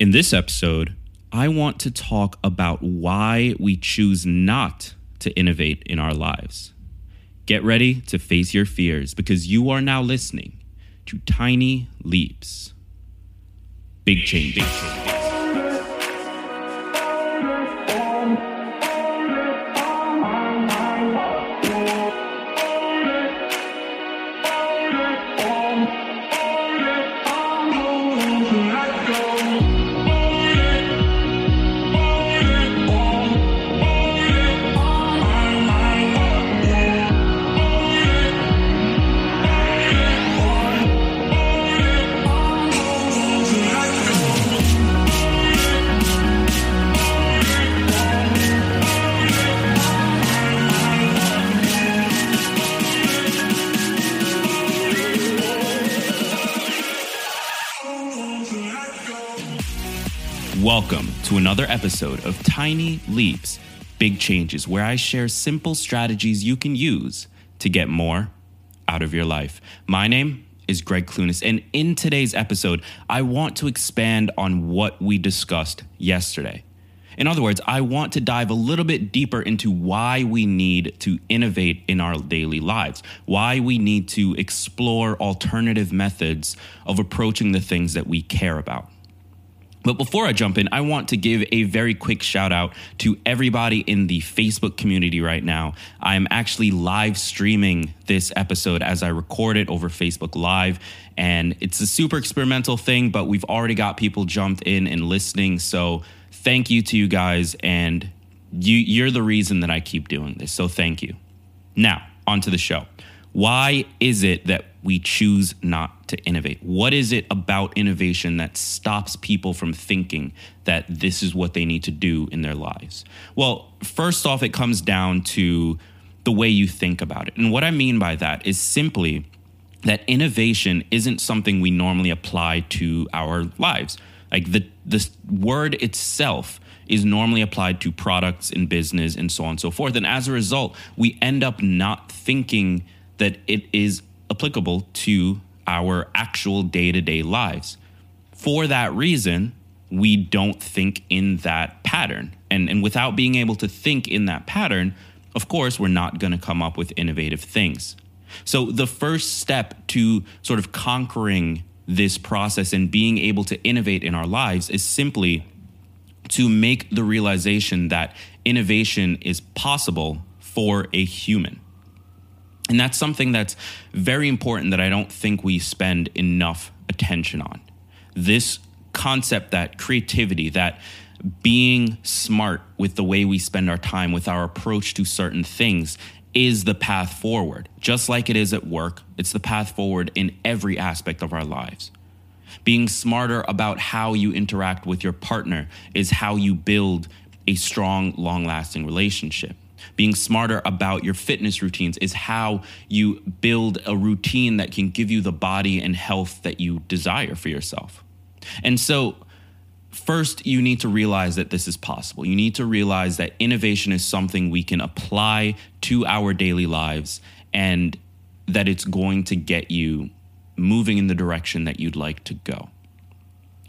In this episode, I want to talk about why we choose not to innovate in our lives. Get ready to face your fears because you are now listening to Tiny Leaps. Big change. Big change. Welcome to another episode of Tiny Leaps, Big Changes, where I share simple strategies you can use to get more out of your life. My name is Greg Clunis, and in today's episode, I want to expand on what we discussed yesterday. In other words, I want to dive a little bit deeper into why we need to innovate in our daily lives, why we need to explore alternative methods of approaching the things that we care about. But before I jump in, I want to give a very quick shout out to everybody in the Facebook community right now. I'm actually live streaming this episode as I record it over Facebook Live. And it's a super experimental thing, but we've already got people jumped in and listening. So thank you to you guys. And you, you're the reason that I keep doing this. So thank you. Now, on to the show. Why is it that we choose not to innovate? What is it about innovation that stops people from thinking that this is what they need to do in their lives? Well, first off, it comes down to the way you think about it. And what I mean by that is simply that innovation isn't something we normally apply to our lives. Like the the word itself is normally applied to products and business and so on and so forth. And as a result, we end up not thinking that it is applicable to our actual day to day lives. For that reason, we don't think in that pattern. And, and without being able to think in that pattern, of course, we're not going to come up with innovative things. So, the first step to sort of conquering this process and being able to innovate in our lives is simply to make the realization that innovation is possible for a human. And that's something that's very important that I don't think we spend enough attention on. This concept that creativity, that being smart with the way we spend our time, with our approach to certain things, is the path forward. Just like it is at work, it's the path forward in every aspect of our lives. Being smarter about how you interact with your partner is how you build a strong, long lasting relationship being smarter about your fitness routines is how you build a routine that can give you the body and health that you desire for yourself. And so, first, you need to realize that this is possible. You need to realize that innovation is something we can apply to our daily lives and that it's going to get you moving in the direction that you'd like to go.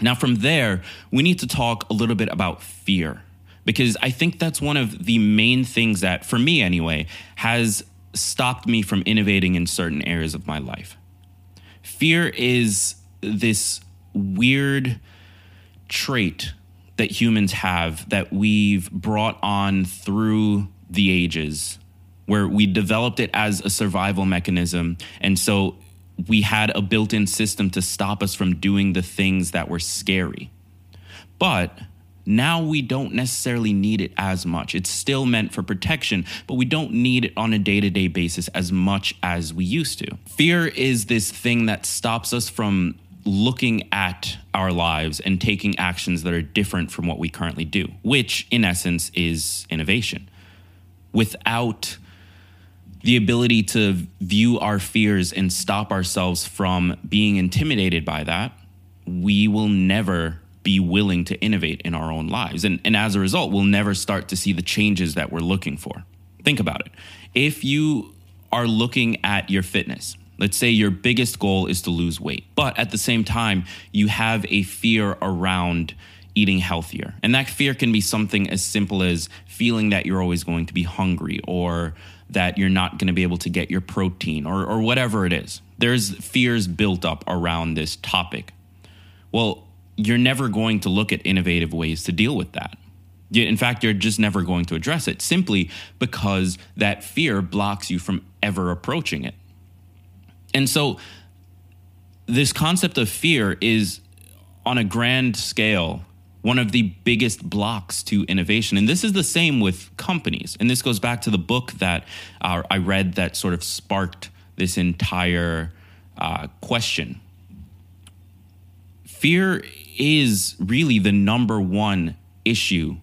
Now, from there, we need to talk a little bit about fear because I think that's one of the main things that, for me anyway, has stopped me from innovating in certain areas of my life. Fear is this weird trait that humans have that we've brought on through the ages, where we developed it as a survival mechanism. And so we had a built in system to stop us from doing the things that were scary. But now we don't necessarily need it as much. It's still meant for protection, but we don't need it on a day to day basis as much as we used to. Fear is this thing that stops us from looking at our lives and taking actions that are different from what we currently do, which in essence is innovation. Without the ability to view our fears and stop ourselves from being intimidated by that, we will never be willing to innovate in our own lives. And, and as a result, we'll never start to see the changes that we're looking for. Think about it. If you are looking at your fitness, let's say your biggest goal is to lose weight, but at the same time, you have a fear around eating healthier. And that fear can be something as simple as feeling that you're always going to be hungry or that you're not going to be able to get your protein or, or whatever it is. There's fears built up around this topic. Well, you're never going to look at innovative ways to deal with that. In fact, you're just never going to address it simply because that fear blocks you from ever approaching it. And so, this concept of fear is on a grand scale one of the biggest blocks to innovation. And this is the same with companies. And this goes back to the book that uh, I read that sort of sparked this entire uh, question. Fear is really the number one issue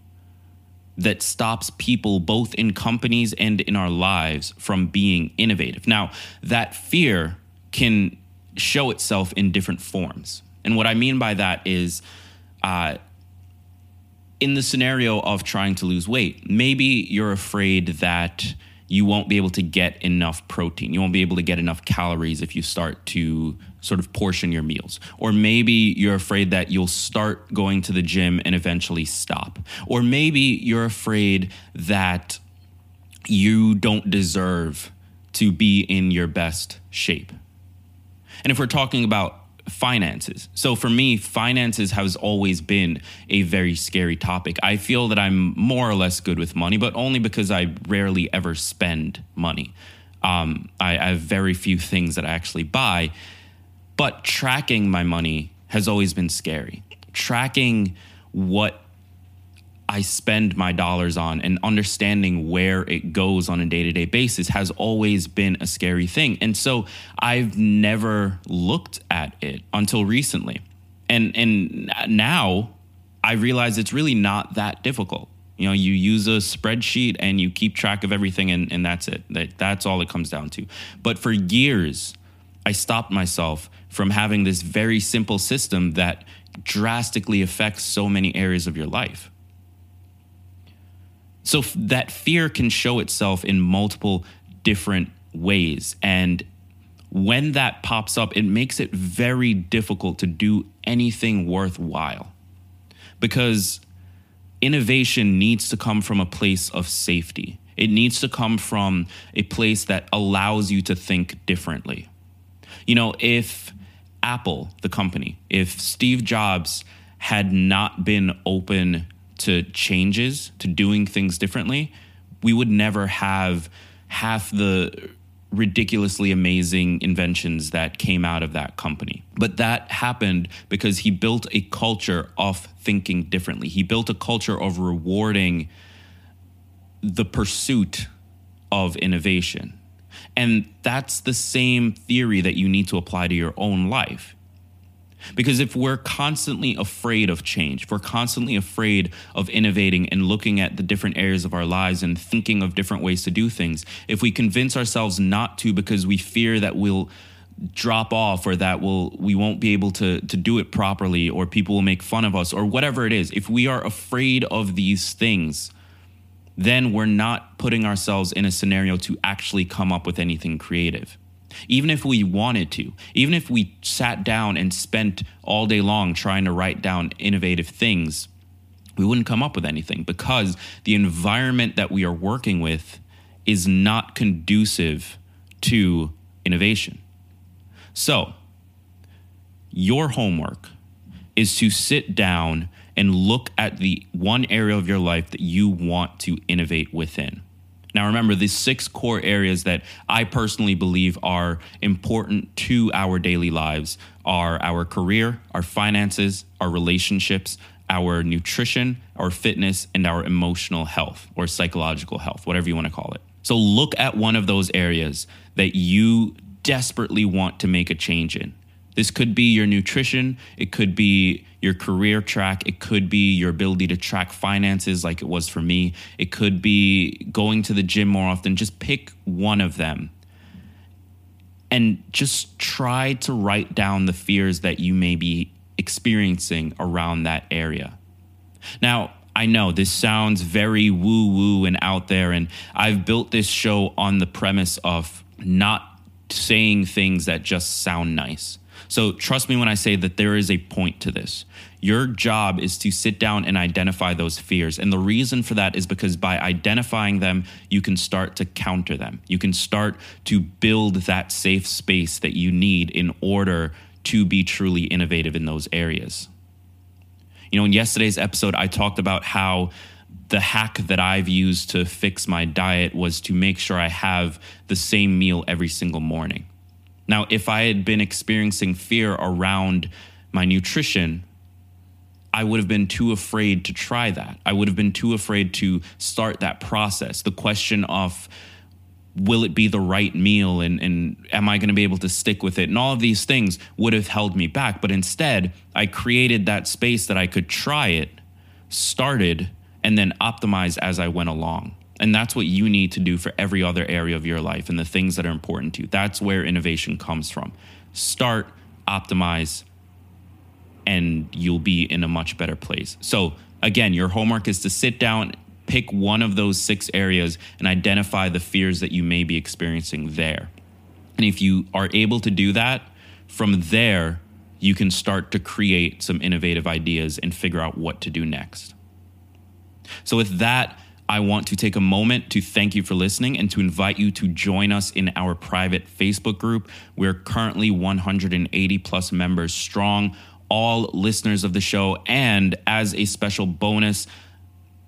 that stops people both in companies and in our lives from being innovative. Now, that fear can show itself in different forms. And what I mean by that is, uh, in the scenario of trying to lose weight, maybe you're afraid that you won't be able to get enough protein. You won't be able to get enough calories if you start to sort of portion your meals. Or maybe you're afraid that you'll start going to the gym and eventually stop. Or maybe you're afraid that you don't deserve to be in your best shape. And if we're talking about finances. So for me, finances has always been a very scary topic. I feel that I'm more or less good with money, but only because I rarely ever spend money. Um, I, I have very few things that I actually buy, but tracking my money has always been scary. Tracking what I spend my dollars on and understanding where it goes on a day to day basis has always been a scary thing. And so I've never looked at it until recently. And, and now I realize it's really not that difficult. You know, you use a spreadsheet and you keep track of everything, and, and that's it. That, that's all it comes down to. But for years, I stopped myself from having this very simple system that drastically affects so many areas of your life. So f- that fear can show itself in multiple different ways. And when that pops up, it makes it very difficult to do anything worthwhile because innovation needs to come from a place of safety. It needs to come from a place that allows you to think differently. You know, if Apple, the company, if Steve Jobs had not been open to changes, to doing things differently, we would never have half the ridiculously amazing inventions that came out of that company. But that happened because he built a culture of thinking differently. He built a culture of rewarding the pursuit of innovation. And that's the same theory that you need to apply to your own life. Because if we're constantly afraid of change, if we're constantly afraid of innovating and looking at the different areas of our lives and thinking of different ways to do things, if we convince ourselves not to because we fear that we'll drop off or that we'll we won't be able to to do it properly or people will make fun of us or whatever it is, if we are afraid of these things, then we're not putting ourselves in a scenario to actually come up with anything creative. Even if we wanted to, even if we sat down and spent all day long trying to write down innovative things, we wouldn't come up with anything because the environment that we are working with is not conducive to innovation. So, your homework is to sit down and look at the one area of your life that you want to innovate within. Now, remember, these six core areas that I personally believe are important to our daily lives are our career, our finances, our relationships, our nutrition, our fitness, and our emotional health or psychological health, whatever you want to call it. So, look at one of those areas that you desperately want to make a change in. This could be your nutrition, it could be your career track, it could be your ability to track finances like it was for me, it could be going to the gym more often. Just pick one of them and just try to write down the fears that you may be experiencing around that area. Now, I know this sounds very woo woo and out there, and I've built this show on the premise of not saying things that just sound nice. So trust me when I say that there is a point to this. Your job is to sit down and identify those fears. And the reason for that is because by identifying them, you can start to counter them. You can start to build that safe space that you need in order to be truly innovative in those areas. You know, in yesterday's episode, I talked about how the hack that I've used to fix my diet was to make sure I have the same meal every single morning. Now, if I had been experiencing fear around my nutrition, I would have been too afraid to try that. I would have been too afraid to start that process. The question of will it be the right meal and, and am I going to be able to stick with it? And all of these things would have held me back. But instead, I created that space that I could try it, started, and then optimize as I went along. And that's what you need to do for every other area of your life and the things that are important to you. That's where innovation comes from. Start, optimize, and you'll be in a much better place. So, again, your homework is to sit down, pick one of those six areas, and identify the fears that you may be experiencing there. And if you are able to do that, from there, you can start to create some innovative ideas and figure out what to do next. So, with that, I want to take a moment to thank you for listening and to invite you to join us in our private Facebook group. We're currently 180 plus members strong, all listeners of the show. And as a special bonus,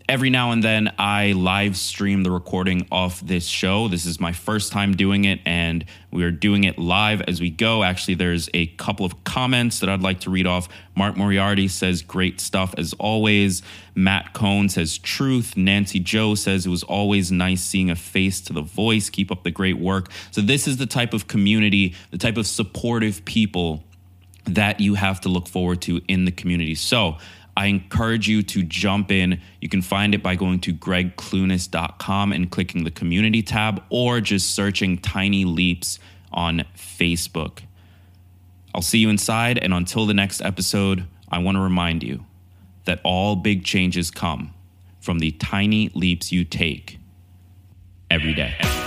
every now and then I live stream the recording of this show. This is my first time doing it, and we're doing it live as we go. Actually, there's a couple of comments that I'd like to read off. Mark Moriarty says, Great stuff as always. Matt Cohn says, Truth. Nancy Joe says, It was always nice seeing a face to the voice. Keep up the great work. So, this is the type of community, the type of supportive people that you have to look forward to in the community. So, I encourage you to jump in. You can find it by going to gregclunis.com and clicking the community tab or just searching Tiny Leaps on Facebook. I'll see you inside, and until the next episode, I want to remind you that all big changes come from the tiny leaps you take every day.